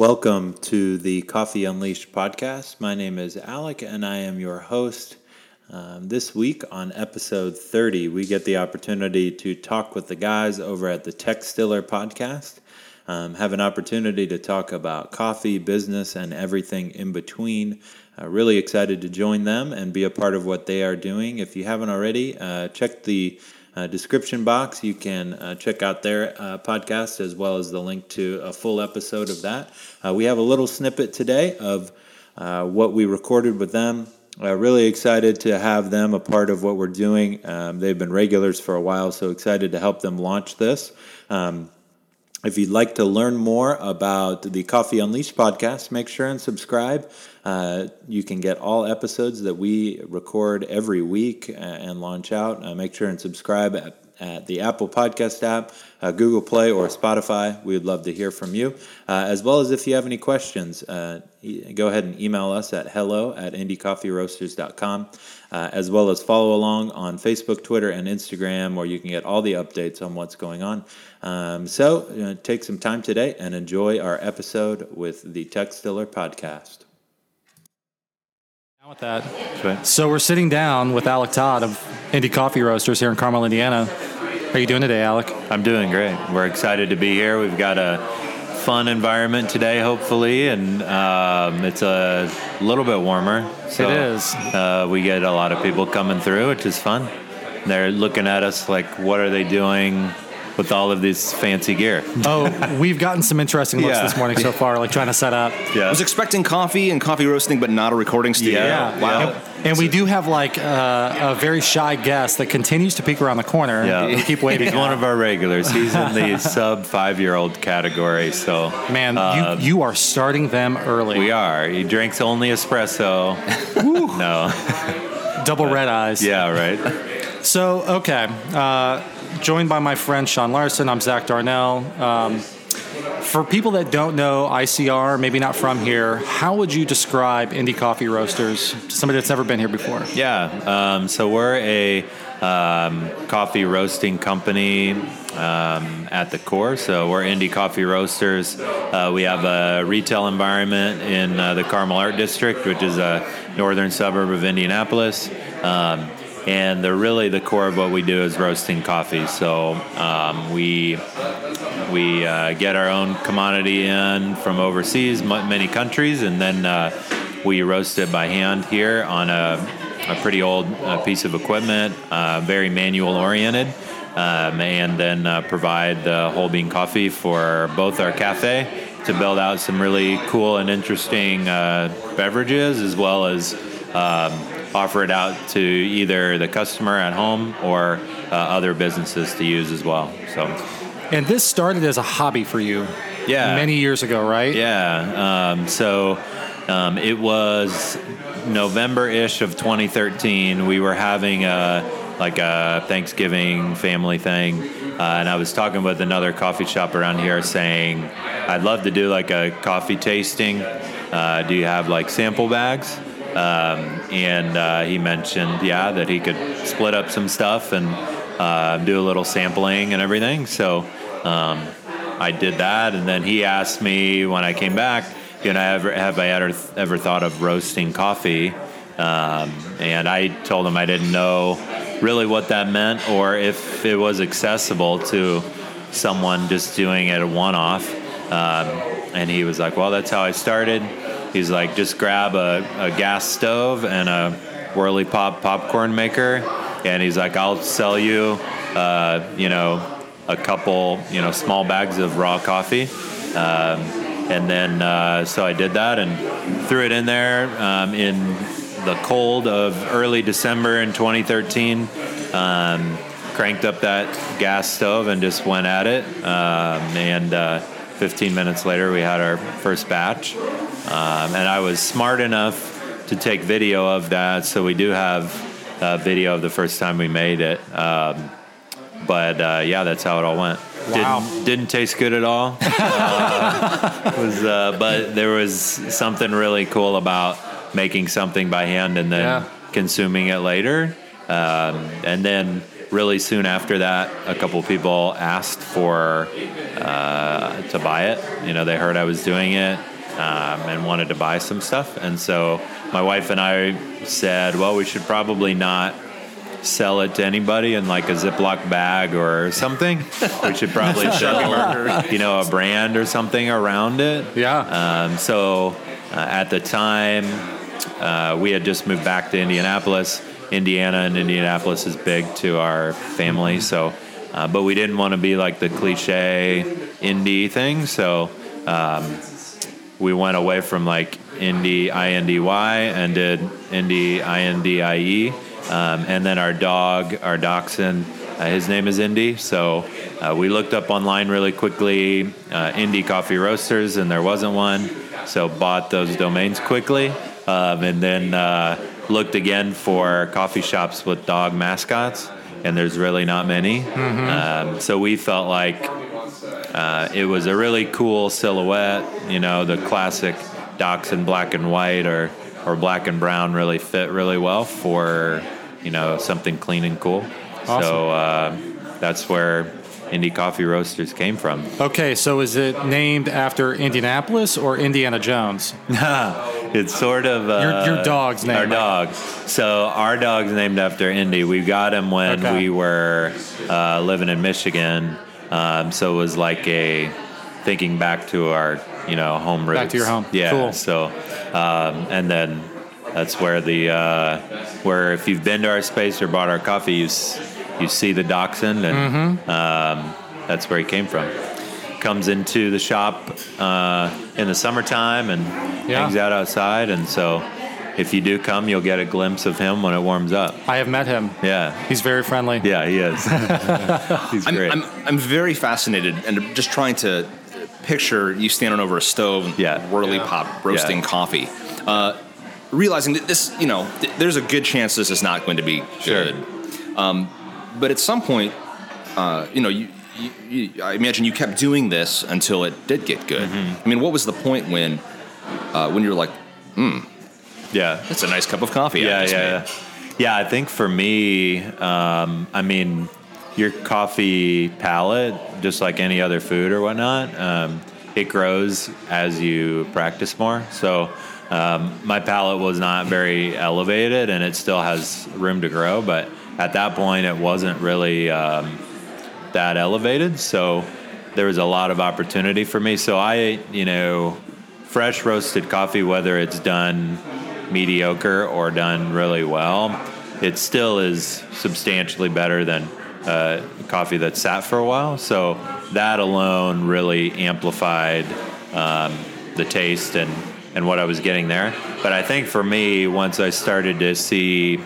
Welcome to the Coffee Unleashed podcast. My name is Alec and I am your host. Um, this week on episode 30, we get the opportunity to talk with the guys over at the Textiller podcast. Um, have an opportunity to talk about coffee, business, and everything in between. Uh, really excited to join them and be a part of what they are doing. If you haven't already, uh, check the uh, description box. You can uh, check out their uh, podcast as well as the link to a full episode of that. Uh, we have a little snippet today of uh, what we recorded with them. Really excited to have them a part of what we're doing. Um, they've been regulars for a while, so excited to help them launch this. Um, if you'd like to learn more about the Coffee Unleashed podcast, make sure and subscribe. Uh, you can get all episodes that we record every week and launch out. Uh, make sure and subscribe at, at the Apple Podcast app, uh, Google Play, or Spotify. We would love to hear from you. Uh, as well as if you have any questions, uh, go ahead and email us at hello at indiecoffeeroasters.com, uh, as well as follow along on Facebook, Twitter, and Instagram, where you can get all the updates on what's going on. Um, so take some time today and enjoy our episode with the Textiller podcast with that. Right. So we're sitting down with Alec Todd of Indie Coffee Roasters here in Carmel, Indiana. How are you doing today, Alec? I'm doing great. We're excited to be here. We've got a fun environment today, hopefully, and um, it's a little bit warmer. So, it is. Uh, we get a lot of people coming through, which is fun. They're looking at us like, what are they doing? With all of this fancy gear. oh, we've gotten some interesting looks yeah. this morning so far, like trying to set up. Yeah. I was expecting coffee and coffee roasting, but not a recording studio. Yeah. Wow. And, and we do have like uh, a very shy guest that continues to peek around the corner. Yeah. We keep waiting. He's one of our regulars. He's in the sub five year old category. So, man, uh, you, you are starting them early. We are. He drinks only espresso. no. Double red eyes. Yeah, right. So, okay. Uh, joined by my friend Sean Larson. I'm Zach Darnell. Um, for people that don't know ICR, maybe not from here, how would you describe Indie Coffee Roasters to somebody that's never been here before? Yeah, um, so we're a um, coffee roasting company um, at the core. So we're Indie Coffee Roasters. Uh, we have a retail environment in uh, the Carmel Art District, which is a northern suburb of Indianapolis. Um, and they're really the core of what we do is roasting coffee. So um, we we uh, get our own commodity in from overseas, many countries, and then uh, we roast it by hand here on a, a pretty old uh, piece of equipment, uh, very manual oriented. Um, and then uh, provide the whole bean coffee for both our cafe to build out some really cool and interesting uh, beverages as well as um, offer it out to either the customer at home or uh, other businesses to use as well. So, and this started as a hobby for you, yeah, many years ago, right? Yeah. Um, so um, it was November-ish of 2013. We were having a like a Thanksgiving family thing, uh, and I was talking with another coffee shop around here, saying I'd love to do like a coffee tasting. Uh, do you have like sample bags? Um, and uh, he mentioned, yeah, that he could split up some stuff and uh, do a little sampling and everything. So um, I did that, and then he asked me when I came back, you know, ever, have I ever ever thought of roasting coffee? Um, and I told him I didn't know really what that meant or if it was accessible to someone just doing it a one-off. Um, and he was like, "Well, that's how I started." He's like, just grab a, a gas stove and a whirly pop popcorn maker, and he's like, I'll sell you, uh, you know, a couple, you know, small bags of raw coffee. Um, and then uh, so I did that and threw it in there um, in the cold of early December in 2013. Um, cranked up that gas stove and just went at it. Um, and uh, 15 minutes later, we had our first batch. Um, and I was smart enough to take video of that, so we do have a video of the first time we made it. Um, but uh, yeah, that's how it all went. Wow. Didn't, didn't taste good at all. uh, was, uh, but there was something really cool about making something by hand and then yeah. consuming it later. Um, and then really soon after that, a couple people asked for uh, to buy it. You know, they heard I was doing it um, and wanted to buy some stuff, and so my wife and I said, well, we should probably not sell it to anybody in like a Ziploc bag or something. we should probably sell, you know, a brand or something around it. Yeah. Um, so uh, at the time, uh, we had just moved back to Indianapolis. Indiana and Indianapolis is big to our family, so. Uh, but we didn't want to be like the cliche indie thing, so um, we went away from like indie I N D Y and did indie I N D I E, um, and then our dog, our dachshund, uh, his name is Indy. So uh, we looked up online really quickly, uh, Indie Coffee Roasters, and there wasn't one. So bought those domains quickly, um, and then uh, looked again for coffee shops with dog mascots, and there's really not many. Um, so we felt like uh, it was a really cool silhouette. You know, the classic dachshund black and white or or black and brown really fit really well for you know something clean and cool. So uh, that's where Indie Coffee Roasters came from. Okay, so is it named after Indianapolis or Indiana Jones? It's sort of uh, Your- your dog's name, Our dog. So our dog's named after Indy. We got him when Okay. we were uh, living in Michigan. Um, so it was like a thinking back to our you know home roots. Back to your home. Yeah. Cool. So um, and then that's where the uh, where if you've been to our space or bought our coffee, you s- you see the dachshund, and Mm-hmm. um, that's where he came from. Comes into the shop uh, in the summertime and Yeah. hangs out outside, and so if you do come, you'll get a glimpse of him when it warms up. I have met him. Yeah, He's very friendly. yeah, he is. He's I'm, great. I'm, I'm very fascinated and just trying to picture you standing over a stove, Yeah. whirly pop, roasting Yeah. coffee. Uh, realizing that this, you know, th- there's a good chance this is not going to be Sure. good. Um, but at some point, uh, you know, you, you, you, I imagine you kept doing this until it did get good. Mm-hmm. I mean, what was the point when, uh, when you're like, hmm, yeah, that's a nice cup of coffee? Yeah, yeah, yeah. Yeah, I think for me, um, I mean, your coffee palate, just like any other food or whatnot, um, it grows as you practice more. So um, my palate was not very elevated, and it still has room to grow. But at that point, it wasn't really um, that elevated. So there was a lot of opportunity for me. So I, you know, fresh roasted coffee, whether it's done mediocre or done really well, it still is substantially better than uh, coffee that sat for a while. So that alone really amplified um, the taste and, and what I was getting there. But I think for me, once I started to see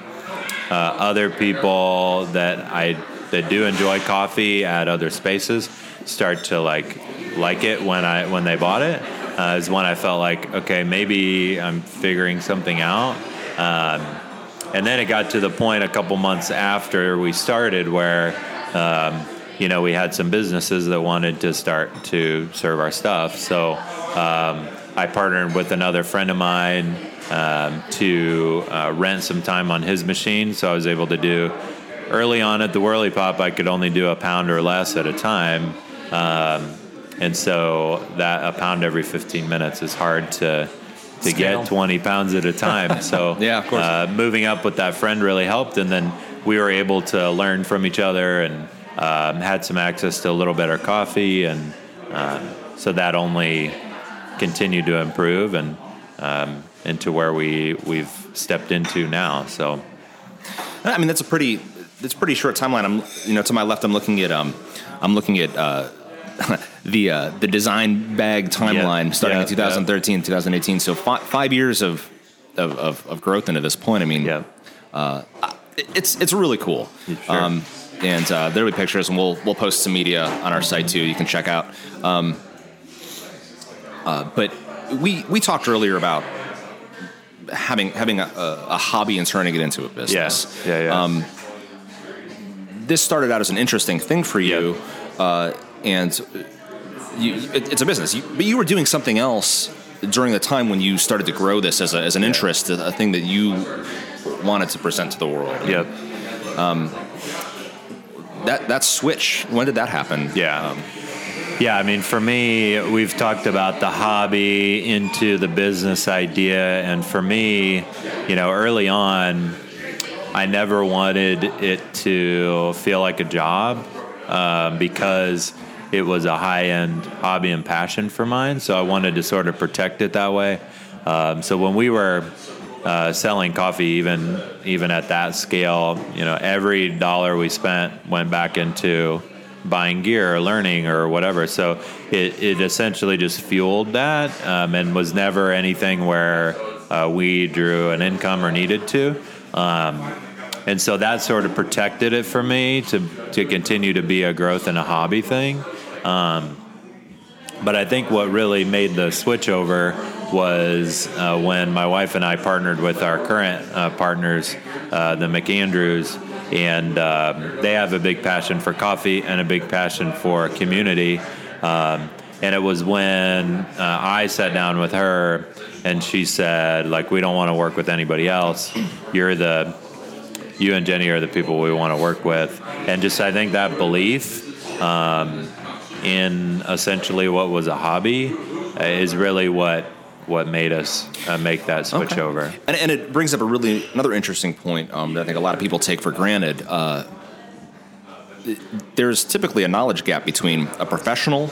uh, other people that I that do enjoy coffee at other spaces start to like like it when I when they bought it uh, is when I felt like okay maybe I'm figuring something out. Um, and then it got to the point a couple months after we started where um, you know we had some businesses that wanted to start to serve our stuff. So um, I partnered with another friend of mine um, to uh, rent some time on his machine. So I was able to do early on at the Whirly Pop, I could only do a pound or less at a time. Um, and so that a pound every 15 minutes is hard to to Scale. get 20 pounds at a time. So Yeah, of course. Uh, moving up with that friend really helped, and then we were able to learn from each other and um, had some access to a little better coffee, and um, so that only continued to improve and um, into where we we've stepped into now. So I mean, that's a pretty that's a pretty short timeline. I'm you know to my left, I'm looking at um I'm looking at uh, the uh, the design bag timeline Yeah. starting Yeah, in 2013, 2018. So fi- five years of, of of of growth into this point. I mean, yeah, it- it's it's really cool. Sure. Um, and uh, there'll be pictures, and we'll we'll post some media on our site too. You can check out. Um, uh, but we we talked earlier about having having a, a, hobby and turning it into a business. yeah, yeah. Um, this started out as an interesting thing for you, uh, and you, it, it's a business. You, but you were doing something else during the time when you started to grow this as, a, as an interest, a, thing that you wanted to present to the world. yep. that that switch. When did that happen? Yeah. Um, Yeah, I mean, for me, we've talked about the hobby into the business idea, and for me, you know, early on, I never wanted it to feel like a job um, because it was a high-end hobby and passion for mine. So I wanted to sort of protect it that way. Um, so when we were uh, selling coffee, even even at that scale, you know, every dollar we spent went back into buying gear or learning or whatever. So it, it essentially just fueled that um, and was never anything where uh, we drew an income or needed to. Um, and so that sort of protected it for me to, to continue to be a growth and a hobby thing. Um, but I think what really made the switch over was uh, when my wife and I partnered with our current uh, partners, uh, the McAndrews, and um, they have a big passion for coffee and a big passion for community. Um, and it was when uh, I sat down with her and she said, like, we don't want to work with anybody else. You're the, you and Jenny are the people we want to work with. And just, I think that belief um, in essentially what was a hobby uh, is really what what made us uh, make that switch Okay. over. And, and it brings up a really another interesting point um, that I think a lot of people take for granted. Uh, there's typically a knowledge gap between a professional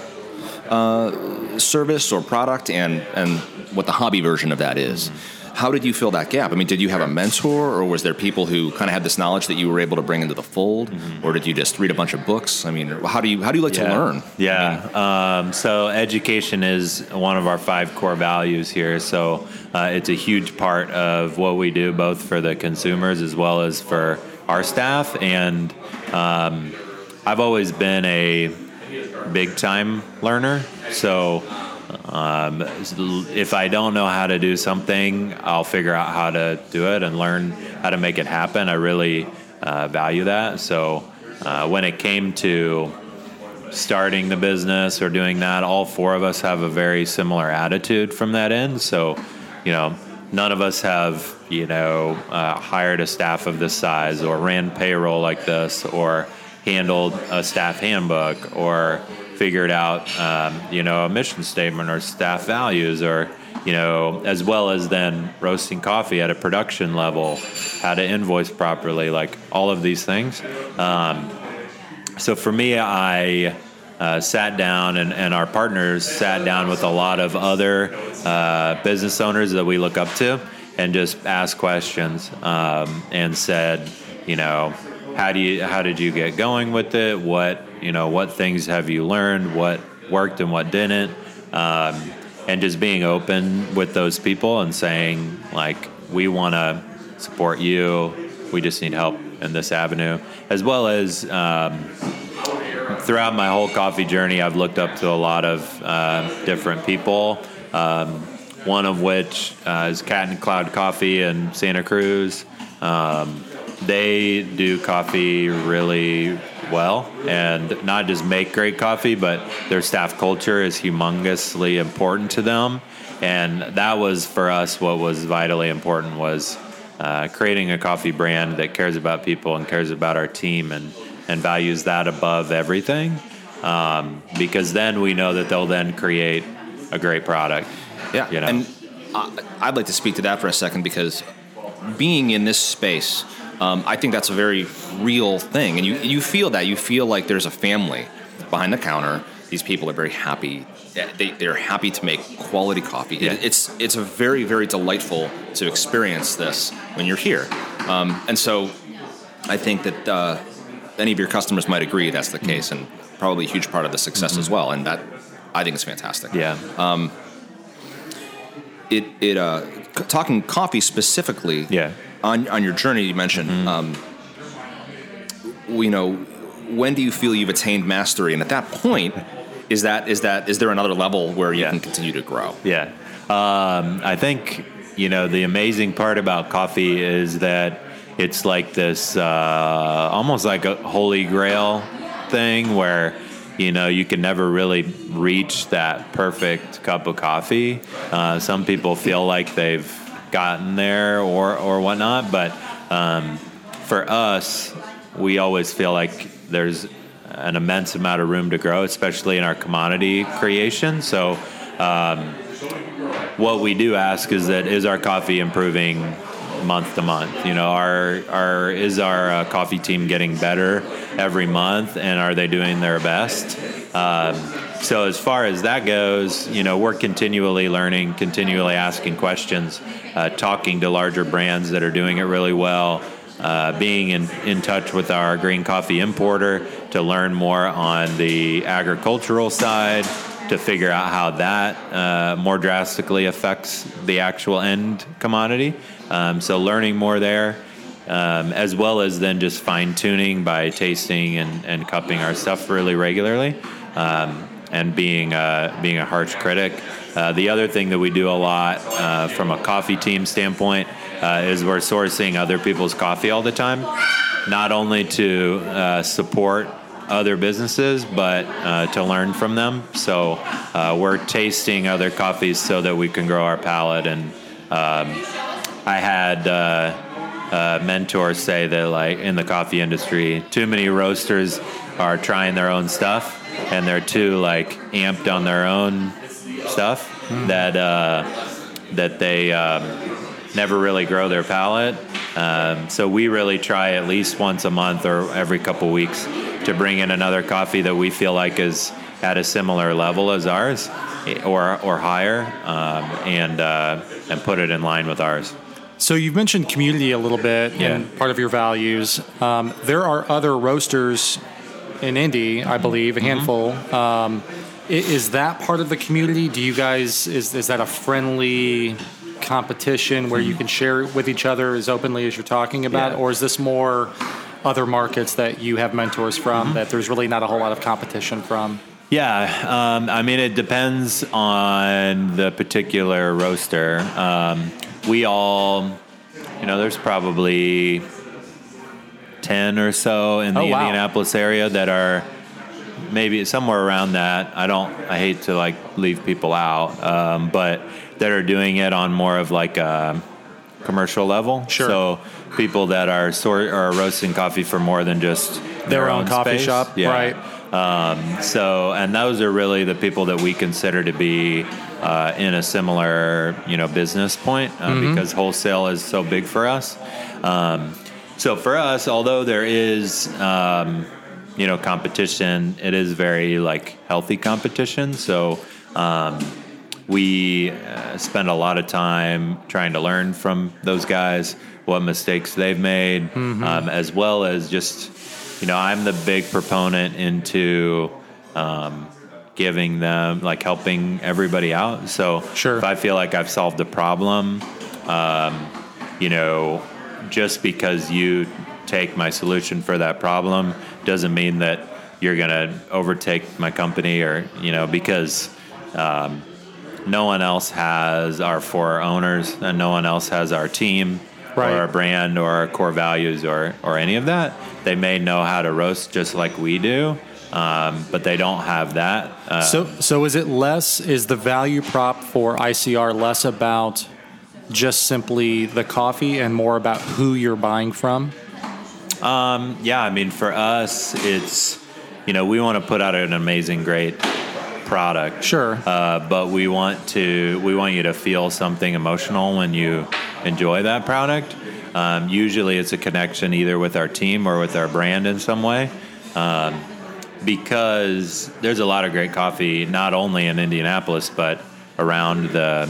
uh, service or product and and what the hobby version of that is. How did you fill that gap? I mean, did you have a mentor, or was there people who kind of had this knowledge that you were able to bring into the fold, or did you just read a bunch of books? I mean, how do you how do you like to learn? Yeah. um, so education is one of our five core values here. So uh, it's a huge part of what we do, both for the consumers as well as for our staff. And um, I've always been a big time learner. So um, if I don't know how to do something, I'll figure out how to do it and learn how to make it happen. I really uh, value that. So uh, when it came to starting the business or doing that, all four of us have a very similar attitude from that end. So, you know, none of us have, you know, uh, hired a staff of this size or ran payroll like this or handled a staff handbook or figured out, um, you know, a mission statement or staff values or, you know, as well as then roasting coffee at a production level, how to invoice properly, like all of these things. Um, so for me, I uh, sat down and, and our partners sat down with a lot of other uh, business owners that we look up to and just asked questions um, and said, you know, how do you how did you get going with it? What you know, what things have you learned? What worked and what didn't? Um, and just being open with those people and saying like, we want to support you. We just need help in this avenue, as well as um, throughout my whole coffee journey, I've looked up to a lot of uh, different people. Um, one of which uh, is Cat and Cloud Coffee in Santa Cruz. Um, they do coffee really well and not just make great coffee, but their staff culture is humongously important to them. And that was for us what was vitally important was uh, creating a coffee brand that cares about people and cares about our team and, and values that above everything. Um, because then we know that they'll then create a great product. Yeah, you know? and I, I'd like to speak to that for a second because being in this space, um, I think that's a very real thing, and you you feel that you feel like there's a family behind the counter. These people are very happy. They, they're happy to make quality coffee. It- it's it's a very very delightful to experience this when you're here, um, and so I think that uh, any of your customers might agree that's the case, and probably a huge part of the success as well. And that I think is fantastic yeah. Um, it it uh c- talking coffee specifically Yeah. On on your journey you mentioned um you know when do you feel you've attained mastery and at that point is that is that is there another level where you Yeah. can continue to grow Yeah. Um, I think, you know, the amazing part about coffee is that it's like this uh, almost like a holy grail thing where, you know, you can never really reach that perfect cup of coffee. Uh, some people feel like they've gotten there or, or whatnot, but um, for us, we always feel like there's an immense amount of room to grow, especially in our commodity creation. So, um, what we do ask is that is our coffee improving month to month? You know, our our is our uh, coffee team getting better every month, and are they doing their best? Um, so as far as that goes, you know, we're continually learning, continually asking questions, uh, talking to larger brands that are doing it really well. Uh, being in, in touch with our green coffee importer to learn more on the agricultural side, to figure out how that uh, more drastically affects the actual end commodity. Um, so learning more there, um, as well as then just fine tuning by tasting and, and cupping our stuff really regularly, um, and being uh, being a harsh critic. Uh, the other thing that we do a lot uh, from a coffee team standpoint uh, is we're sourcing other people's coffee all the time, not only to uh, support other businesses, but uh, to learn from them. So uh, we're tasting other coffees so that we can grow our palate. And um, I had uh, uh, mentors say that, like in the coffee industry, too many roasters are trying their own stuff, and they're too like amped on their own stuff mm. that uh, that they um, never really grow their palate. Um, so we really try at least once a month or every couple weeks to bring in another coffee that we feel like is at a similar level as ours or or higher, um, and uh, and put it in line with ours. So you've mentioned community a little bit yeah. and part of your values. Um, there are other roasters in Indy, I believe, a mm-hmm. handful. Mm-hmm. Um, is that part of the community? Do you guys is is that a friendly competition where you can share with each other as openly as you're talking about, yeah. or is this more other markets that you have mentors from mm-hmm. that there's really not a whole lot of competition from? Yeah, um, I mean, it depends on the particular roaster. Um, we all, you know, there's probably 10 or so in the oh, wow. Indianapolis area that are maybe somewhere around that. I don't, I hate to like leave people out, um, but that are doing it on more of like a commercial level. Sure. So people that are sort are roasting coffee for more than just their, their own, own, coffee space. shop, yeah. right? Um, so, and those are really the people that we consider to be uh, in a similar, you know, business point uh, mm-hmm. because wholesale is so big for us. Um, so for us, although there is, um, you know, competition, it is very like healthy competition. So um, we uh, spend a lot of time trying to learn from those guys what mistakes they've made, mm-hmm. um, as well as just, you know, I'm the big proponent into um, giving them, like helping everybody out. So sure. if I feel like I've solved a problem, um, you know, just because you take my solution for that problem doesn't mean that you're going to overtake my company or, you know, because um, no one else has our four owners and no one else has our team right. or our brand or our core values or, or any of that. They may know how to roast just like we do, um, but they don't have that. Uh, so, so is it less? Is the value prop for ICR less about just simply the coffee and more about who you're buying from? Um, yeah, I mean, for us, it's you know we want to put out an amazing, great product. Sure. Uh, but we want to we want you to feel something emotional when you enjoy that product. Um, usually, it's a connection either with our team or with our brand in some way. Um, because there's a lot of great coffee, not only in Indianapolis but around the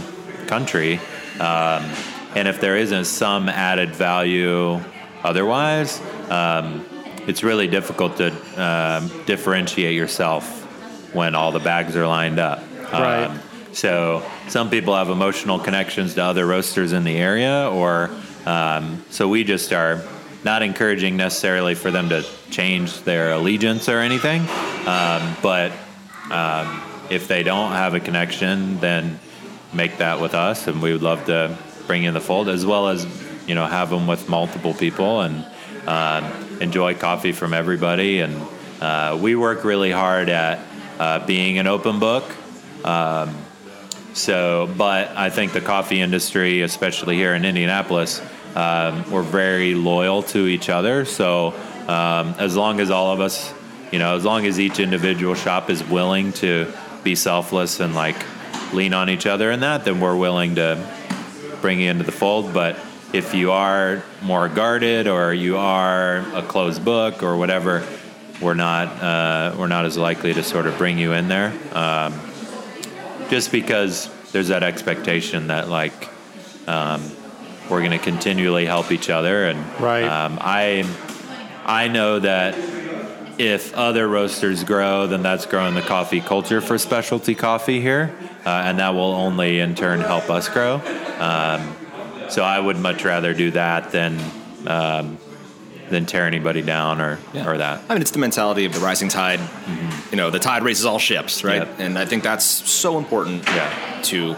country. Um, and if there isn't some added value otherwise, um, it's really difficult to um, differentiate yourself when all the bags are lined up. Right. Um, so some people have emotional connections to other roasters in the area, or um, so we just are not encouraging necessarily for them to change their allegiance or anything, um, but um, if they don't have a connection, then make that with us, and we would love to bring in the fold as well as you know have them with multiple people and uh, enjoy coffee from everybody. And uh, we work really hard at uh, being an open book. Um, so, but I think the coffee industry, especially here in Indianapolis, um, we're very loyal to each other. So, um, as long as all of us you know, as long as each individual shop is willing to be selfless and like lean on each other in that, then we're willing to bring you into the fold. But if you are more guarded or you are a closed book or whatever, we're not uh, we're not as likely to sort of bring you in there. Um, just because there's that expectation that like um, we're going to continually help each other, and Right. um, I I know that if other roasters grow, then that's growing the coffee culture for specialty coffee here, uh, and that will only in turn help us grow. Um, so I would much rather do that than um, than tear anybody down or or that. I mean, it's the mentality of the rising tide. You know, the tide raises all ships, right? Yep. And I think that's so important Yeah. to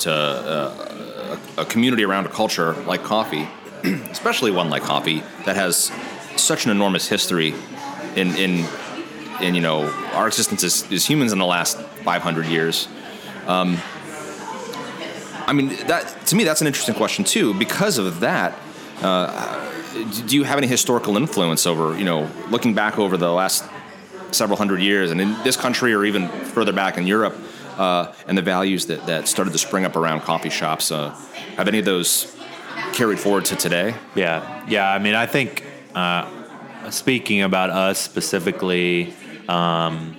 to uh, a, a community around a culture like coffee, especially one like coffee that has such an enormous history in in in you know our existence as, as humans in the last 500 years. Um, I mean, that to me that's an interesting question too. Because of that, uh, do you have any historical influence over you know looking back over the last several hundred years and in this country or even further back in Europe uh, and the values that, that started to spring up around coffee shops uh, have any of those carried forward to today Yeah, yeah. I mean, I think uh, speaking about us specifically, um,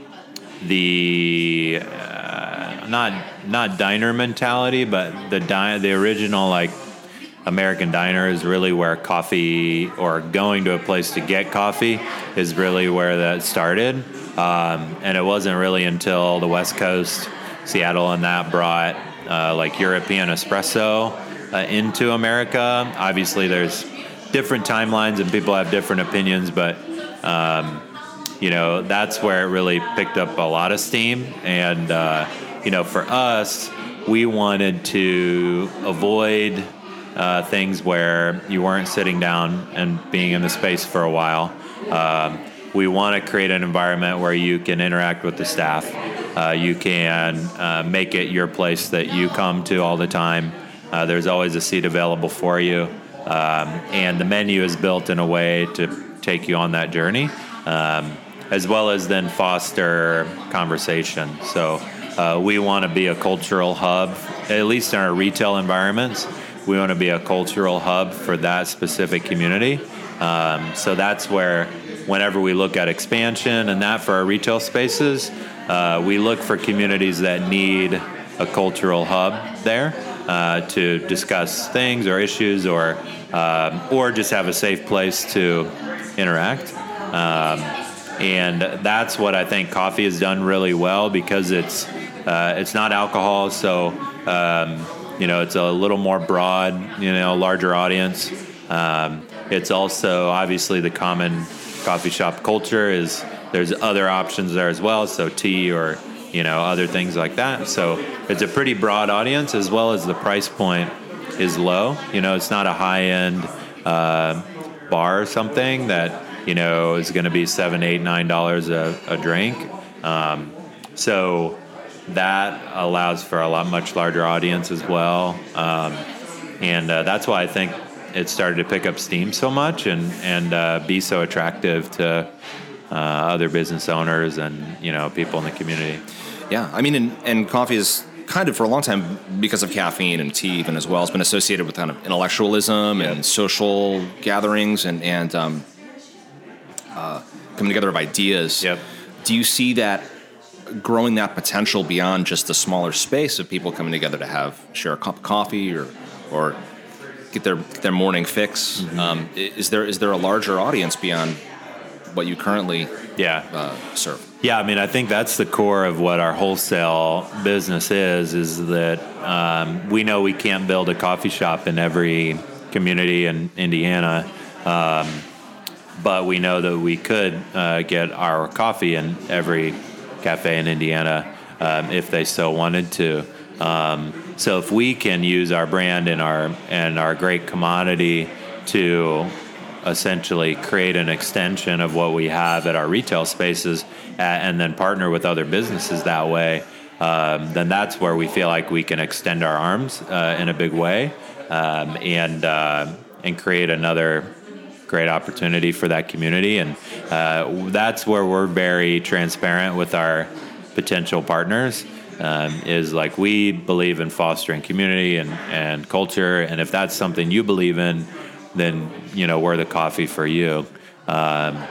the uh, not not diner mentality, but the di- the original like American diner is really where coffee or going to a place to get coffee is really where that started. Um, and it wasn't really until the West Coast, Seattle, and that brought uh, like European espresso uh, into America. Obviously, there's different timelines and people have different opinions, but um, you know that's where it really picked up a lot of steam. And uh, you know, for us, we wanted to avoid uh, things where you weren't sitting down and being in the space for a while. Um, we want to create an environment where you can interact with the staff. Uh, you can uh, make it your place that you come to all the time. Uh, there's always a seat available for you. Um, and the menu is built in a way to take you on that journey, um, as well as then foster conversation. So uh, we want to be a cultural hub, at least in our retail environments. We want to be a cultural hub for that specific community. Um, so that's where, whenever we look at expansion and that for our retail spaces, uh, we look for communities that need a cultural hub there uh, to discuss things or issues or um, or just have a safe place to interact. Um, and that's what I think coffee has done really well because it's uh, it's not alcohol, so um, you know it's a little more broad, you know, larger audience. Um, it's also obviously the common coffee shop culture is there's other options there as well, so tea or you know other things like that. So it's a pretty broad audience as well as the price point is low. You know, it's not a high end uh, bar or something that you know is going to be seven, eight, nine dollars a, a drink. Um, so that allows for a lot much larger audience as well, um, and uh, that's why I think it started to pick up steam so much and and uh, be so attractive to uh, other business owners and you know people in the community. Yeah, I mean, and, and coffee is kind of for a long time because of caffeine and tea even as well. It's been associated with kind of intellectualism and social gatherings and and um, uh, coming together of ideas. Yep. Do you see that growing that potential beyond just a smaller space of people coming together to have share a cup of coffee or or get their their morning fix? Um, is there is there a larger audience beyond what you currently Yeah. uh, serve? Yeah, I mean, I think that's the core of what our wholesale business is. Is that um, we know we can't build a coffee shop in every community in Indiana, um, but we know that we could uh, get our coffee in every cafe in Indiana um, if they so wanted to. Um, so if we can use our brand and our and our great commodity to essentially create an extension of what we have at our retail spaces a- and then partner with other businesses that way, um, then that's where we feel like we can extend our arms uh, in a big way um, and uh, and create another great opportunity for that community, and uh, that's where we're very transparent with our potential partners. Um, is like we believe in fostering community and, and culture, and if that's something you believe in, then you know we're the coffee for you. Um,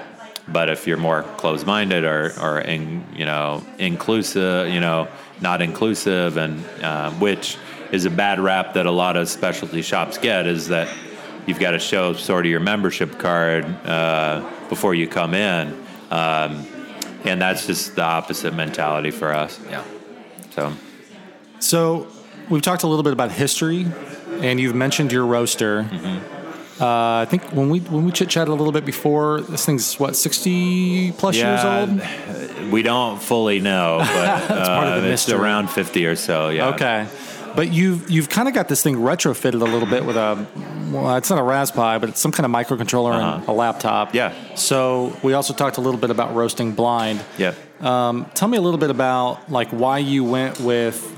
but if you're more closed-minded or, or in, you know inclusive, you know not inclusive, and um, which is a bad rap that a lot of specialty shops get is that you've got to show sort of your membership card uh, before you come in, um, and that's just the opposite mentality for us. Yeah. So So we've talked a little bit about history, and you've mentioned your roaster. Mm-hmm. Uh, I think when we when we chit chatted a little bit before, this thing's what sixty plus years old. we don't fully know, but part of the uh, it's mystery. around fifty or so. Yeah. Okay, but you've you've kind of got this thing retrofitted a little bit with a well, it's not a Raspberry, but it's some kind of microcontroller and a laptop. Uh-huh. Yeah. So we also talked a little bit about roasting blind. Yeah. Um, tell me a little bit about like why you went with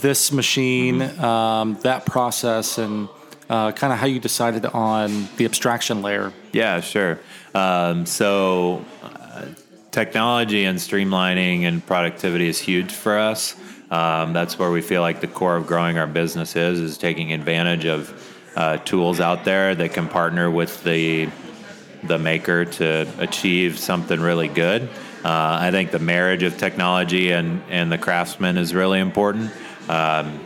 this machine, Mm-hmm. um, that process, and uh, kind of how you decided on the abstraction layer. Yeah, sure. Um, so, uh, technology and streamlining and productivity is huge for us. Um, that's where we feel like the core of growing our business is is taking advantage of uh, tools out there that can partner with the the maker to achieve something really good. Uh, I think the marriage of technology and, and the craftsman is really important. Um,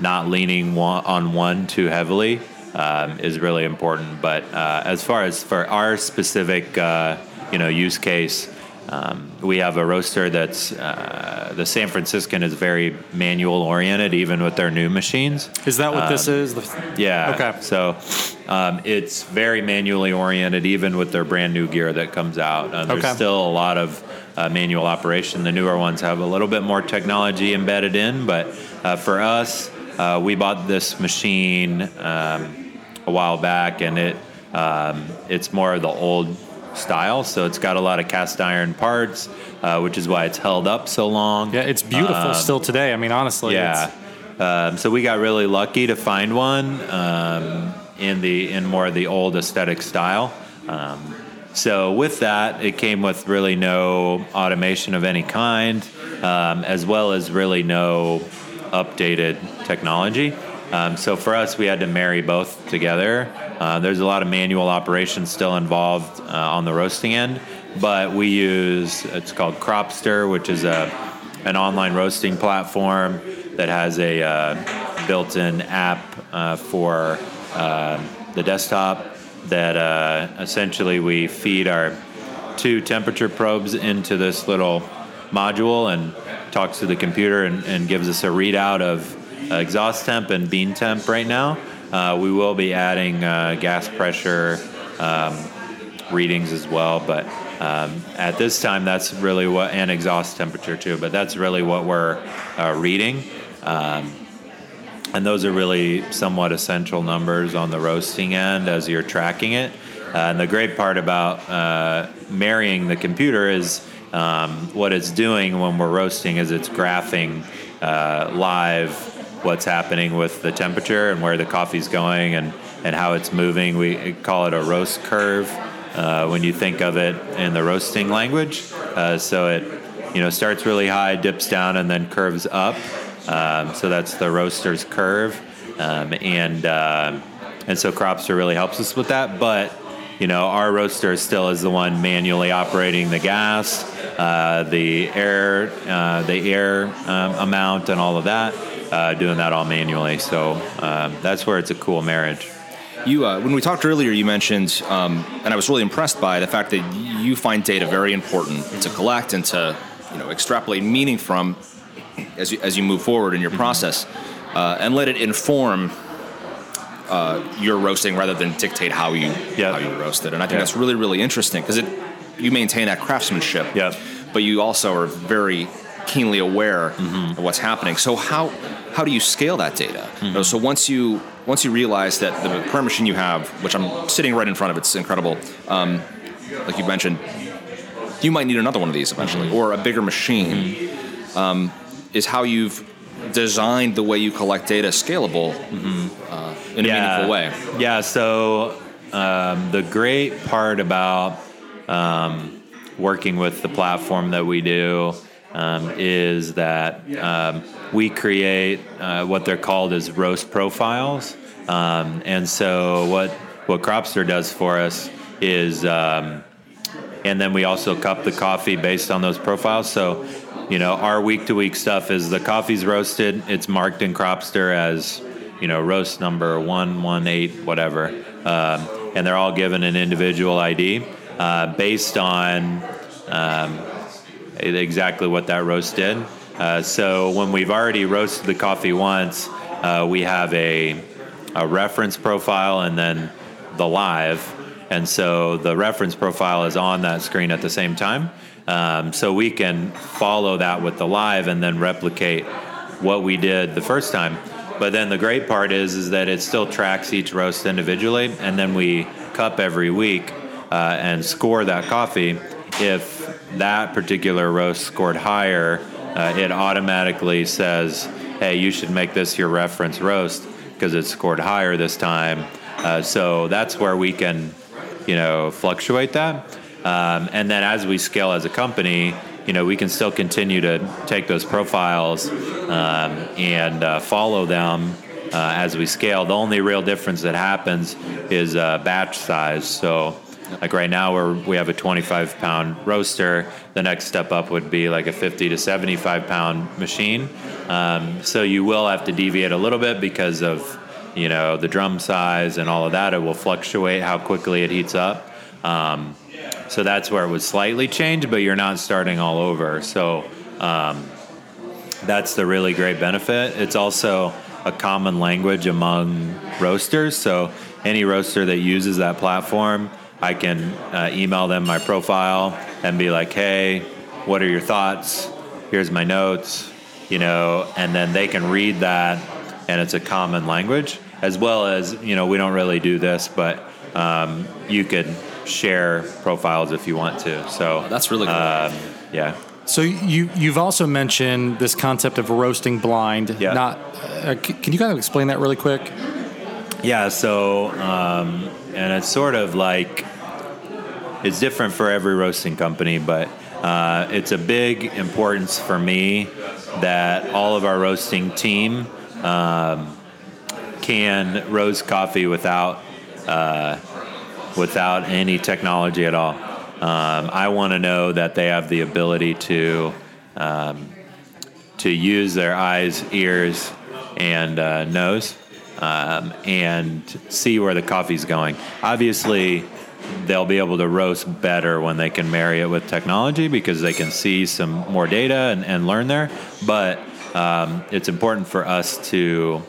not leaning one, on one too heavily um, is really important. But uh, as far as for our specific, uh, you know, use case, um, we have a roaster that's uh, the San Franciscan is very manual oriented, even with their new machines. Is that what this is? Yeah. Okay. So um, it's very manually oriented, even with their brand new gear that comes out. Uh, there's Okay. still a lot of uh, manual operation. The newer ones have a little bit more technology embedded in, but uh, for us, uh, we bought this machine um, a while back, and it um, it's more of the old style. So it's got a lot of cast iron parts, uh, which is why it's held up so long. yeah, it's beautiful still today. I mean, honestly. Yeah. it's- Um, so we got really lucky to find one um, in the in more of the old aesthetic style. Um, so with that, it came with really no automation of any kind, um, as well as really no updated technology. Um, so for us, we had to marry both together. Uh, there's a lot of manual operations still involved uh, on the roasting end, but we use it's called Cropster, which is a an online roasting platform that has a uh, built-in app uh, for uh, the desktop that uh, essentially we feed our two temperature probes into this little module and talks to the computer and, and gives us a readout of exhaust temp and bean temp right now. Uh, we will be adding uh, gas pressure um, readings as well, but um, at this time, that's really what, and exhaust temperature too, but that's really what we're uh, reading. Um, and those are really somewhat essential numbers on the roasting end as you're tracking it. Uh, and the great part about uh, marrying the computer is um, what it's doing when we're roasting is it's graphing uh, live what's happening with the temperature and where the coffee's going and, and how it's moving. We call it a roast curve uh, when you think of it in the roasting language. Uh, so it you know starts really high, dips down, and then curves up. Um, so that's the roaster's curve, um, and uh, and so Cropster really helps us with that. But you know our roaster still is the one manually operating the gas, uh, the air, uh, the air um, amount, and all of that. Uh, doing that all manually, so um, that's where it's a cool marriage. You, uh, when we talked earlier, you mentioned, um, and I was really impressed by the fact that you find data very important to collect and to, you know, extrapolate meaning from as you, as you move forward in your process, uh, and let it inform uh, your roasting rather than dictate how you Yeah. how you roast it. And I think Yeah. that's really really interesting because it you maintain that craftsmanship, Yeah. but you also are very keenly aware Mm-hmm. of what's happening. So how how do you scale that data? Mm-hmm. So once you once you realize that the current machine you have, which I'm sitting right in front of, it's incredible. Um, like you mentioned, you might need another one of these eventually, Mm-hmm. or a bigger machine. Um, is how you've designed the way you collect data scalable uh, in a meaningful way. Yeah, so um, the great part about um, working with the platform that we do um, is that um, we create uh, what they're called as roast profiles. Um, and so what what Cropster does for us is, um, and then we also cup the coffee based on those profiles. So, you know, our week to week stuff is the coffee's roasted. It's marked in Cropster as, you know, roast number one one eight whatever, um, and they're all given an individual ID uh, based on um, exactly what that roast did. Uh, so when we've already roasted the coffee once, uh, we have a, a reference profile and then the live. And so the reference profile is on that screen at the same time. Um, so we can follow that with the live and then replicate what we did the first time. But then the great part is is that it still tracks each roast individually, and then we cup every week uh, and score that coffee. If that particular roast scored higher, uh, it automatically says, "Hey, you should make this your reference roast because it scored higher this time." Uh, so that's where we can, you know, fluctuate that. Um, and then as we scale as a company, you know, we can still continue to take those profiles um, and uh, follow them uh, as we scale. The only real difference that happens is uh, batch size. So, like right now, we're, we have a 25 pound roaster. The next step up would be like a 50 to 75 pound machine. Um, so you will have to deviate a little bit because of you know the drum size and all of that. It will fluctuate how quickly it heats up. Um, so that's where it would slightly change, but you're not starting all over. So um, that's the really great benefit. It's also a common language among roasters. So any roaster that uses that platform, I can uh, email them my profile and be like, hey, what are your thoughts? Here's my notes, you know, and then they can read that and it's a common language as well as, you know, we don't really do this, but um, you could share profiles if you want to. So Oh, that's really cool. um, yeah. So you you've also mentioned this concept of roasting blind. Yeah. Not. Uh, c- can you kind of explain that really quick? Yeah, so um, and it's sort of like it's different for every roasting company, but uh, it's a big importance for me that all of our roasting team um, can roast coffee without uh, without any technology at all. Um, I want to know that they have the ability to um, to use their eyes, ears, and uh, nose, um, and see where the coffee's going. Obviously, they'll be able to roast better when they can marry it with technology because they can see some more data and, and learn there. But um, it's important for us to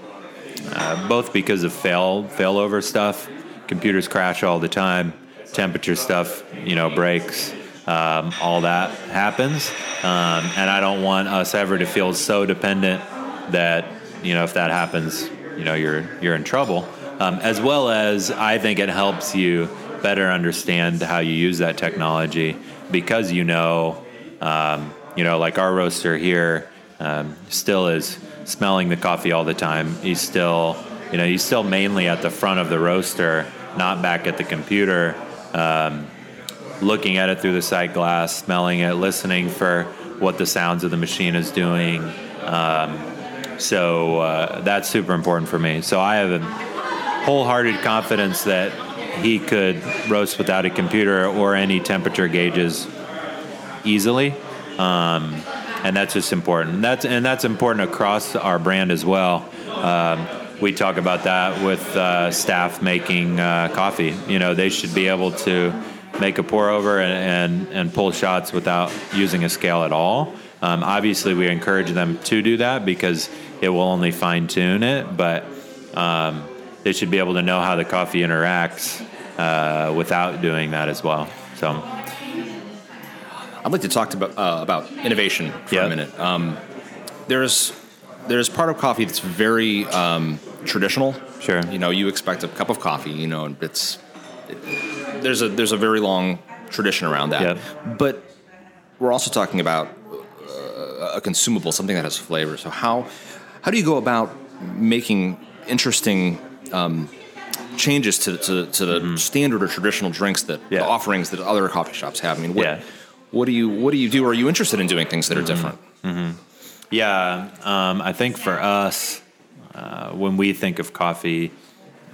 uh, both because of fail failover stuff. Computers crash all the time. Temperature stuff, you know, breaks. Um, all that happens, um, and I don't want us ever to feel so dependent that you know if that happens, you know, you're you're in trouble. Um, as well as I think it helps you better understand how you use that technology because you know, um, you know, like our roaster here um, still is smelling the coffee all the time. He's still, you know, he's still mainly at the front of the roaster, not back at the computer, um, looking at it through the sight glass, smelling it, listening for what the sounds of the machine is doing. Um, so uh, that's super important for me. So I have a wholehearted confidence that he could roast without a computer or any temperature gauges easily. Um, and that's just important. That's and that's important across our brand as well. Um, we talk about that with uh, staff making uh, coffee. You know, they should be able to make a pour over and, and, and pull shots without using a scale at all. Um, obviously, we encourage them to do that because it will only fine tune it, but um, they should be able to know how the coffee interacts uh, without doing that as well. So, I'd like to talk to, uh, about innovation for Yeah. a minute. Um, there's there's part of coffee that's very um, traditional. Sure. You know, you expect a cup of coffee. You know, and it's it, there's a there's a very long tradition around that. Yep. But we're also talking about uh, a consumable, something that has flavor. So how how do you go about making interesting um, changes to to, to the standard or traditional drinks that Mm-hmm. Yeah. the offerings that other coffee shops have. I mean, what Yeah. what do you what do you do? Are you interested in doing things that are different? Yeah, um, I think for us, uh, when we think of coffee,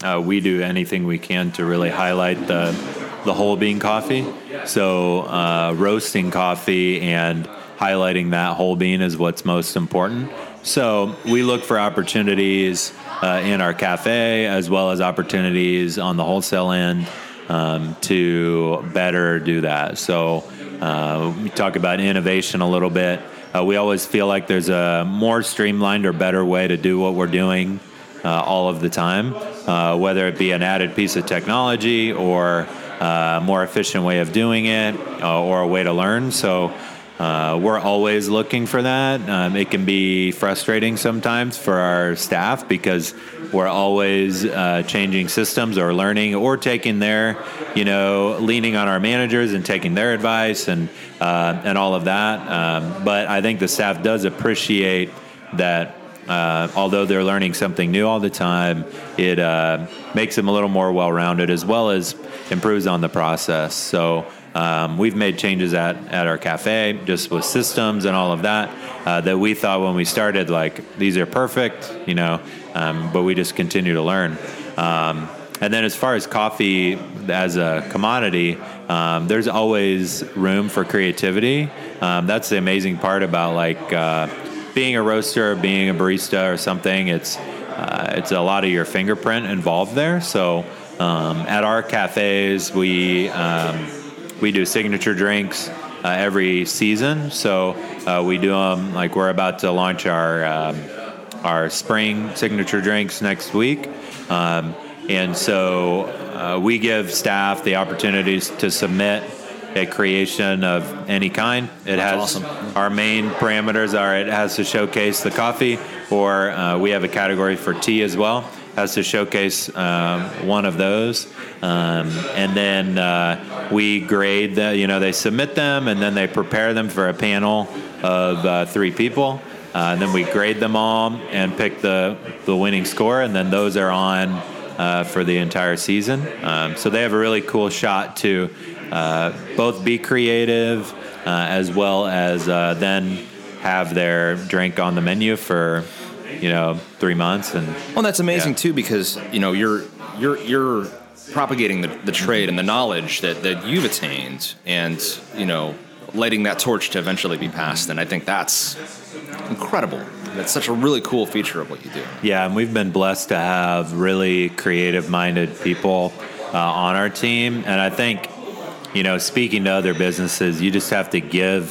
uh, we do anything we can to really highlight the the whole bean coffee. So uh, roasting coffee and highlighting that whole bean is what's most important. So we look for opportunities uh, in our cafe as well as opportunities on the wholesale end um, to better do that. So uh, we talk about innovation a little bit. Uh, we always feel like there's a more streamlined or better way to do what we're doing uh, all of the time, uh, whether it be an added piece of technology or a more efficient way of doing it uh, or a way to learn. So uh, we're always looking for that. Um, it can be frustrating sometimes for our staff because we're always uh, changing systems or learning or taking their, you know, leaning on our managers and taking their advice and uh, and all of that. Um, but I think the staff does appreciate that. Uh, although they're learning something new all the time, it uh, makes them a little more well-rounded as well as improves on the process. So um, we've made changes at, at our cafe just with systems and all of that uh, that we thought when we started like these are perfect, you know, um, but we just continue to learn. Um, and then as far as coffee as a commodity, um, there's always room for creativity. Um, that's the amazing part about like uh, being a roaster, being a barista or something. It's uh, it's a lot of your fingerprint involved there. So um, at our cafes, we we do signature drinks uh, every season. So uh, we do them like we're about to launch our um, our spring signature drinks next week. Um, and so uh, we give staff the opportunities to submit a creation of any kind. It has awesome. our main parameters are it has to showcase the coffee, or uh, we have a category for tea as well. Has to showcase um, one of those, um, and then uh, we grade the. You know, they submit them, and then they prepare them for a panel of uh, three people. Uh, and then we grade them all and pick the the winning score, and then those are on uh, for the entire season. Um, so they have a really cool shot to uh, both be creative uh, as well as then have their drink on the menu for you know three months and Well, that's amazing Yeah. too because you know you're you're you're propagating the, the trade and the knowledge that, that you've attained, and you know lighting that torch to eventually be passed. And I think that's incredible. That's such a really cool feature of what you do. Yeah, and we've been blessed to have really creative minded people uh, on our team. And I think, you know, speaking to other businesses, you just have to give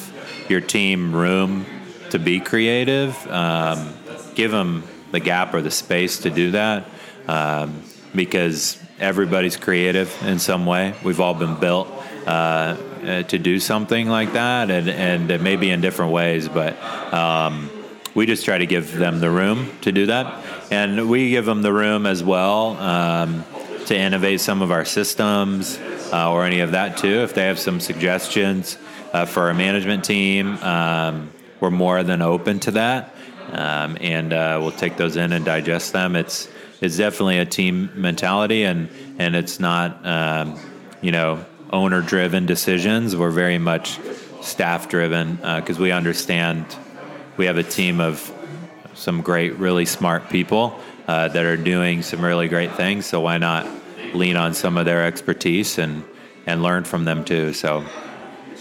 your team room to be creative, um, give them the gap or the space to do that um, because everybody's creative in some way. We've all been built. Uh, uh, to do something like that, and and it may be in different ways, but um, we just try to give them the room to do that, and we give them the room as well um, to innovate some of our systems uh, or any of that too. If they have some suggestions uh, for our management team, um, we're more than open to that, um, and uh, we'll take those in and digest them. It's it's definitely a team mentality, and and it's not um, you know owner driven decisions. We're very much staff driven because we understand we have a team of some great, really smart people uh, that are doing some really great things. So why not lean on some of their expertise and and learn from them too? So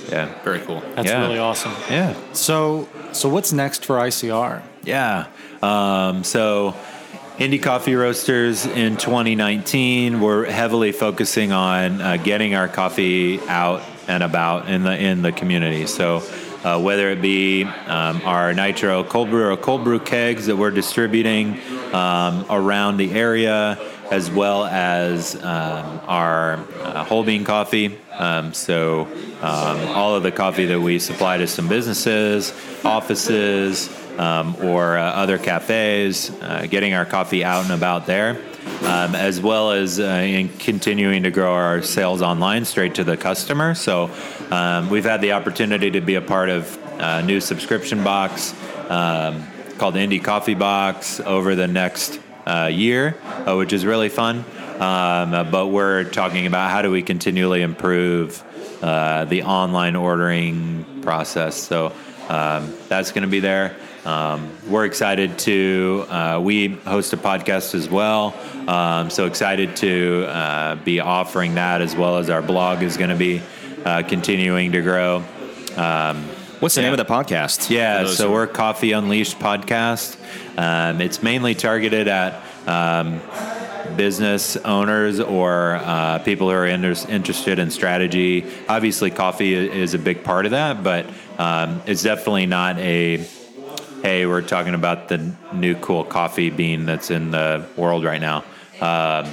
yeah, Very cool. That's Yeah. really awesome. yeah. So, so what's next for ICR? Yeah. Um, so, Indie Coffee Roasters in 2019, we're heavily focusing on uh, getting our coffee out and about in the in the community. So, uh, whether it be um, our nitro cold brew or cold brew kegs that we're distributing um, around the area, as well as um, our uh, whole bean coffee. Um, so, um, all of the coffee that we supply to some businesses, offices, um, or uh, other cafes, uh, getting our coffee out and about there, um, as well as uh, in continuing to grow our sales online straight to the customer. So um, we've had the opportunity to be a part of a new subscription box um, called Indie Coffee Box over the next uh, year, uh, which is really fun. Um, but we're talking about how do we continually improve uh, the online ordering process. So um, that's going to be there. Um, we're excited to. Uh, we host a podcast as well, um, so excited to uh, be offering that as well as our blog is going to be uh, continuing to grow. Um, What's the Yeah. name of the podcast? yeah, so who- we're Coffee Unleashed podcast. Um, it's mainly targeted at um, business owners or uh, people who are inter- interested in strategy. Obviously, coffee is a big part of that, but um, it's definitely not a hey, we're talking about the new cool coffee bean that's in the world right now. Um,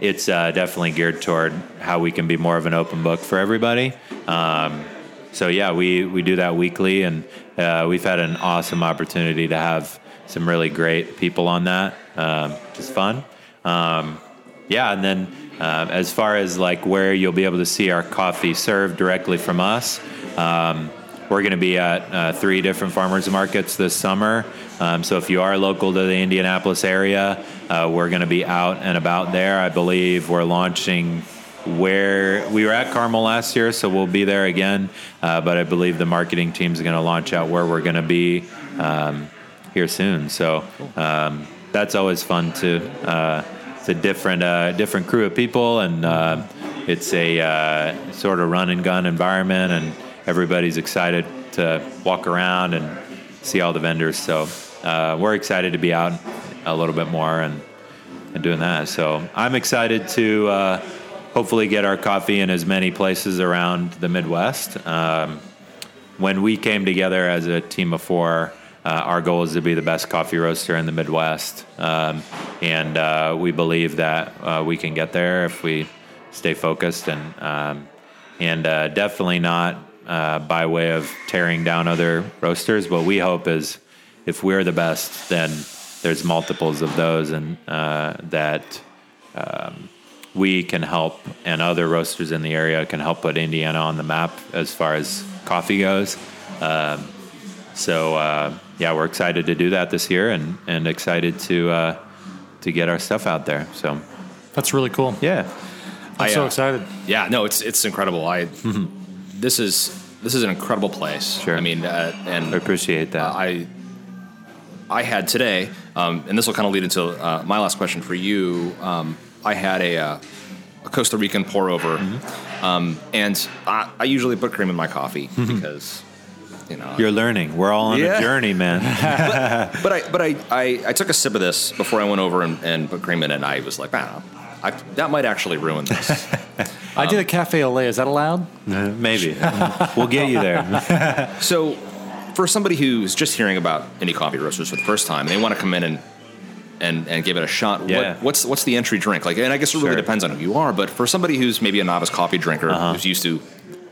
it's uh, definitely geared toward how we can be more of an open book for everybody. Um, so yeah, we we do that weekly, and uh, we've had an awesome opportunity to have some really great people on that. Um, it's fun. Um, yeah, and then uh, as far as like where you'll be able to see our coffee served directly from us. Um, we're going to be at uh, three different farmers markets this summer. Um, so if you are local to the Indianapolis area, uh, we're going to be out and about there. I believe we're launching where we were at Carmel last year, so we'll be there again. Uh, but I believe the marketing team is going to launch out where we're going to be um, here soon. So um, that's always fun too. Uh, it's a different uh, different crew of people, and uh, it's a uh, sort of run and gun environment, and everybody's excited to walk around and see all the vendors. So uh, we're excited to be out a little bit more and, and doing that. So I'm excited to uh, hopefully get our coffee in as many places around the Midwest. Um, when we came together as a team of four, uh, our goal is to be the best coffee roaster in the Midwest, um, and uh, we believe that uh, we can get there if we stay focused and um, and uh, definitely not uh, by way of tearing down other roasters. What we hope is if we're the best, then there's multiples of those, and uh, that um, we can help, and other roasters in the area can help put Indiana on the map as far as coffee goes. Um, so uh, yeah, we're excited to do that this year, and and excited to uh, to get our stuff out there. So That's really cool. yeah, I'm I, so uh, excited. Yeah, no, it's it's incredible. I this is this is an incredible place. Sure. I mean, uh, and I appreciate that. I I had today, um, and this will kind of lead into uh, my last question for you. Um, I had a, uh, a Costa Rican pour over, Mm-hmm. um, and I, I usually put cream in my coffee because you know. You're learning. We're all on Yeah. a journey, man. but I but I, I, I took a sip of this before I went over and, and put cream in it, and I was like, man, I, that might actually ruin this. I did a cafe au lait. Is that allowed? Maybe we'll get you there. So, for somebody who's just hearing about indie coffee roasters for the first time, they want to come in and and, and give it a shot. Yeah. What, what's what's the entry drink like? And I guess it really Sure. depends on who you are. But for somebody who's maybe a novice coffee drinker Uh-huh. who's used to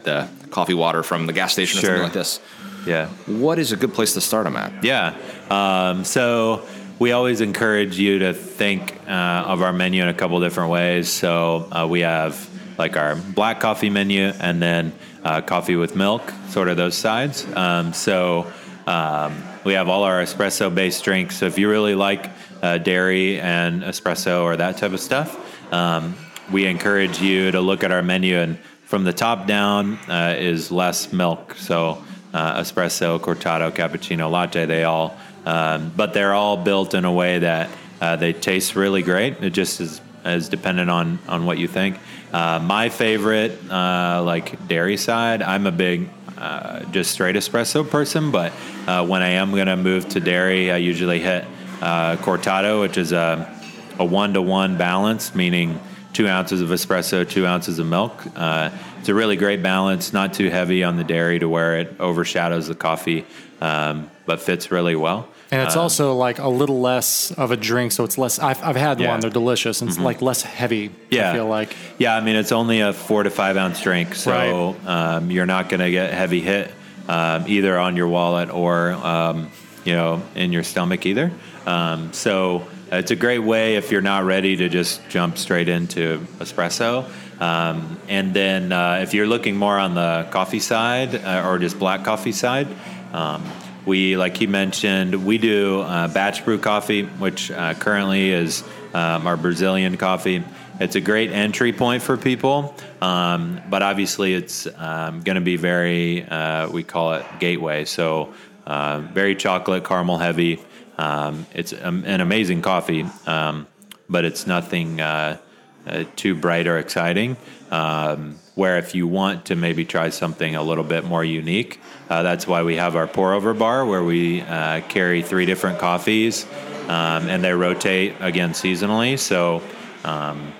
the coffee water from the gas station or something like this, Yeah. what is a good place to start them at? Yeah. Um, so we always encourage you to think uh, of our menu in a couple different ways. So uh, we have like our black coffee menu and then uh, coffee with milk, sort of those sides. Um, so um, we have all our espresso based drinks. So if you really like uh, dairy and espresso or that type of stuff, um, we encourage you to look at our menu and from the top down uh, is less milk. So uh, espresso, cortado, cappuccino, latte, they all, um, but they're all built in a way that uh, they taste really great. It just is, is dependent on, on what you think. Uh, my favorite, uh, like dairy side, I'm a big uh, just straight espresso person, but uh, when I am to move to dairy, I usually hit uh, cortado, which is a, a one to one balance, meaning two ounces of espresso, two ounces of milk. Uh, it's a really great balance, not too heavy on the dairy to where it overshadows the coffee, um, but fits really well. And it's Uh, also like a little less of a drink, so it's less. I've, I've had Yeah. Mm-hmm. one; they're delicious, and it's like less heavy. Yeah. I feel like Yeah, I mean it's only a four to five ounce drink, so um, you're not going to get heavy hit um, either on your wallet or um, you know in your stomach either. Um, so it's a great way if you're not ready to just jump straight into espresso. Um, and then uh, if you're looking more on the coffee side uh, or just black coffee side. Um, we, like he mentioned, we do uh, batch brew coffee, which uh, currently is um, our Brazilian coffee, it's a great entry point for people, um, but obviously it's um, going to be very uh, we call it gateway. So uh, very chocolate caramel heavy. Um, it's um, an amazing coffee, um, but it's nothing uh, uh, too bright or exciting. Um, where if you want to maybe try something a little bit more unique, uh, that's why we have our pour over bar where we uh, carry three different coffees um, and they rotate again seasonally. So um,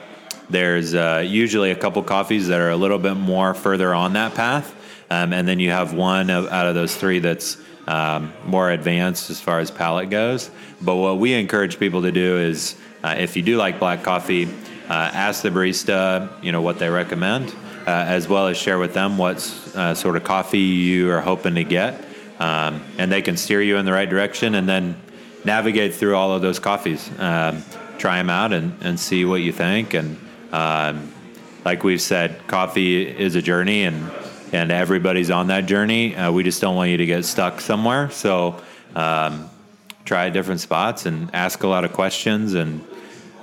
there's uh, usually a couple coffees that are a little bit more further on that path, and then you have one out of those three that's um, more advanced as far as palate goes. But what we encourage people to do is, uh, if you do like black coffee, uh, ask the barista, you know, what they recommend, uh, as well as share with them what uh, sort of coffee you are hoping to get, um, and they can steer you in the right direction, and then navigate through all of those coffees, um, try them out, and, and see what you think. And um, like we've said, coffee is a journey, and and everybody's on that journey. Uh, we just don't want you to get stuck somewhere. So um, try different spots and ask a lot of questions and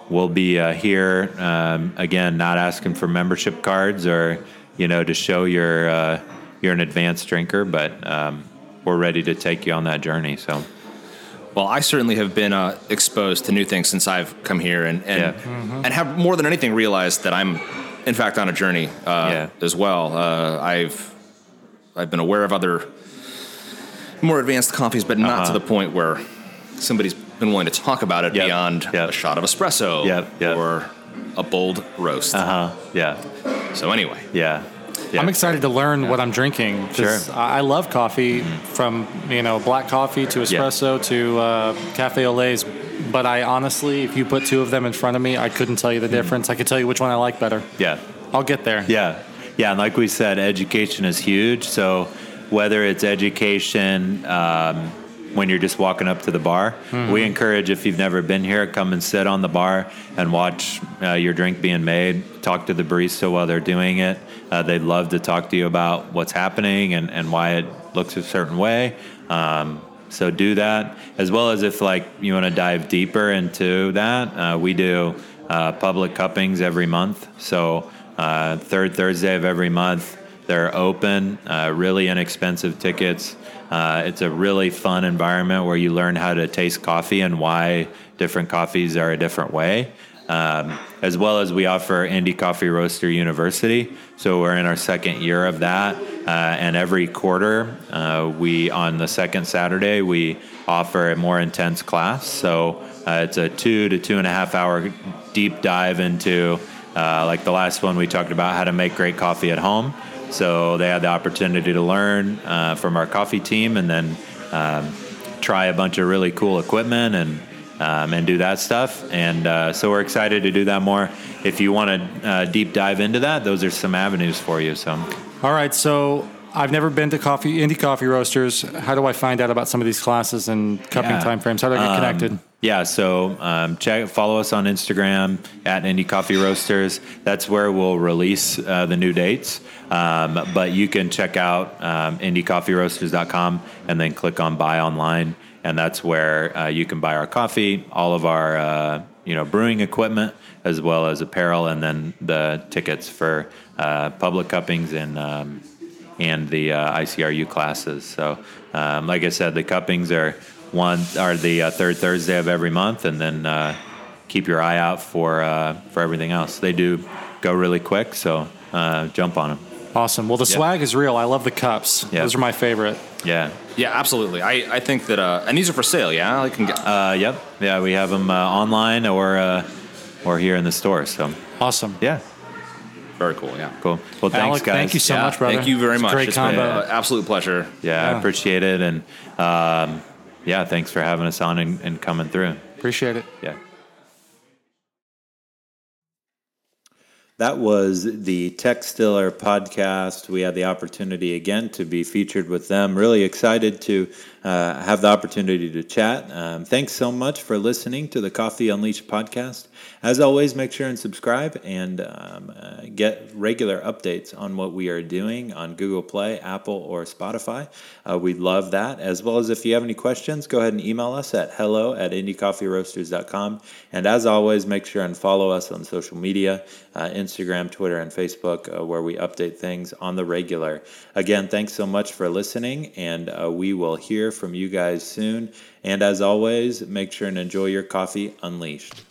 we'll be uh, here um, again, not asking for membership cards or you know to show you're uh, you're an advanced drinker, but um, we're ready to take you on that journey. So. Well, I certainly have been uh, exposed to new things since I've come here, and and, Yeah. and have more than anything realized that I'm, in fact, on a journey uh, Yeah. as well. Uh, I've I've been aware of other more advanced coffees, but not Uh-huh. to the point where somebody's been willing to talk about it Yep. beyond Yep. a shot of espresso Yep. Yep. or a bold roast. Uh huh. Yeah. So anyway, Yeah. yeah. I'm excited to learn what I'm drinking. Sure. I I love coffee, from you know black coffee to espresso to uh, cafe au laits. But I honestly, if you put two of them in front of me, I couldn't tell you the difference. I could tell you which one I like better. Yeah. I'll get there. Yeah. Yeah. And like we said, education is huge. So whether it's education um, when you're just walking up to the bar, we encourage if you've never been here, come and sit on the bar and watch uh, your drink being made. Talk to the barista while they're doing it. Uh, they'd love to talk to you about what's happening and, and why it looks a certain way. Um, so do that as well as if like you want to dive deeper into that. Uh, we do uh, public cuppings every month. So uh, third Thursday of every month, they're open, uh, really inexpensive tickets. Uh, it's a really fun environment where you learn how to taste coffee and why different coffees are a different way. Um, as well as we offer Indie Coffee Roaster University. So we're in our second year of that. Uh, and every quarter, uh, we, on the second Saturday, we offer a more intense class. So uh, it's a two to two and a half hour deep dive into, uh, like the last one, we talked about how to make great coffee at home. So they had the opportunity to learn uh, from our coffee team and then um, try a bunch of really cool equipment and um, and do that stuff. And uh, so we're excited to do that more. If you want to uh, deep dive into that, those are some avenues for you. So All right. So I've never been to coffee indie coffee roasters. How do I find out about some of these classes and cupping Yeah. timeframes? How do I get Um, connected? Yeah, so um, check, follow us on Instagram at Indie Coffee Roasters. That's where we'll release uh, the new dates. Um, but you can check out um, indiecoffeeroasters.com and then click on Buy Online, and that's where uh, you can buy our coffee, all of our uh, you know brewing equipment, as well as apparel, and then the tickets for uh, public cuppings and um, and the uh, ICRU classes. So, um, like I said, the cuppings are one are the uh, third Thursday of every month, and then uh, keep your eye out for for everything else. They do go really quick, so jump on them. Awesome. Well, the swag is real. I love the cups. Yeah. Those are my favorite. Yeah. yeah, absolutely. I, I think that, uh, and these are for sale. Yeah, I can get. Uh, yep. Yeah, we have them uh, online or uh, or here in the store. So Awesome. yeah, very cool. Yeah. cool. Well, thanks, Alec, guys. thank you so Yeah, much, brother. Thank you very It's much. Great It's been combo. an absolute pleasure. Yeah, I appreciate it, and um, yeah, thanks for having us on and, and coming through. Appreciate it. Yeah. That was the Techstiller podcast. We had the opportunity again to be featured with them. Really excited to uh, have the opportunity to chat. Um, thanks so much for listening to the Coffee Unleashed podcast. As always, make sure and subscribe and um, uh, get regular updates on what we are doing on Google Play, Apple, or Spotify. Uh, we'd love that. As well as if you have any questions, go ahead and email us at hello at indiecoffeeroasters.com. And as always, make sure and follow us on social media uh, Instagram, Twitter, and Facebook, uh, where we update things on the regular. Again, thanks so much for listening, and uh, we will hear from you guys soon. And as always, make sure and enjoy your coffee unleashed.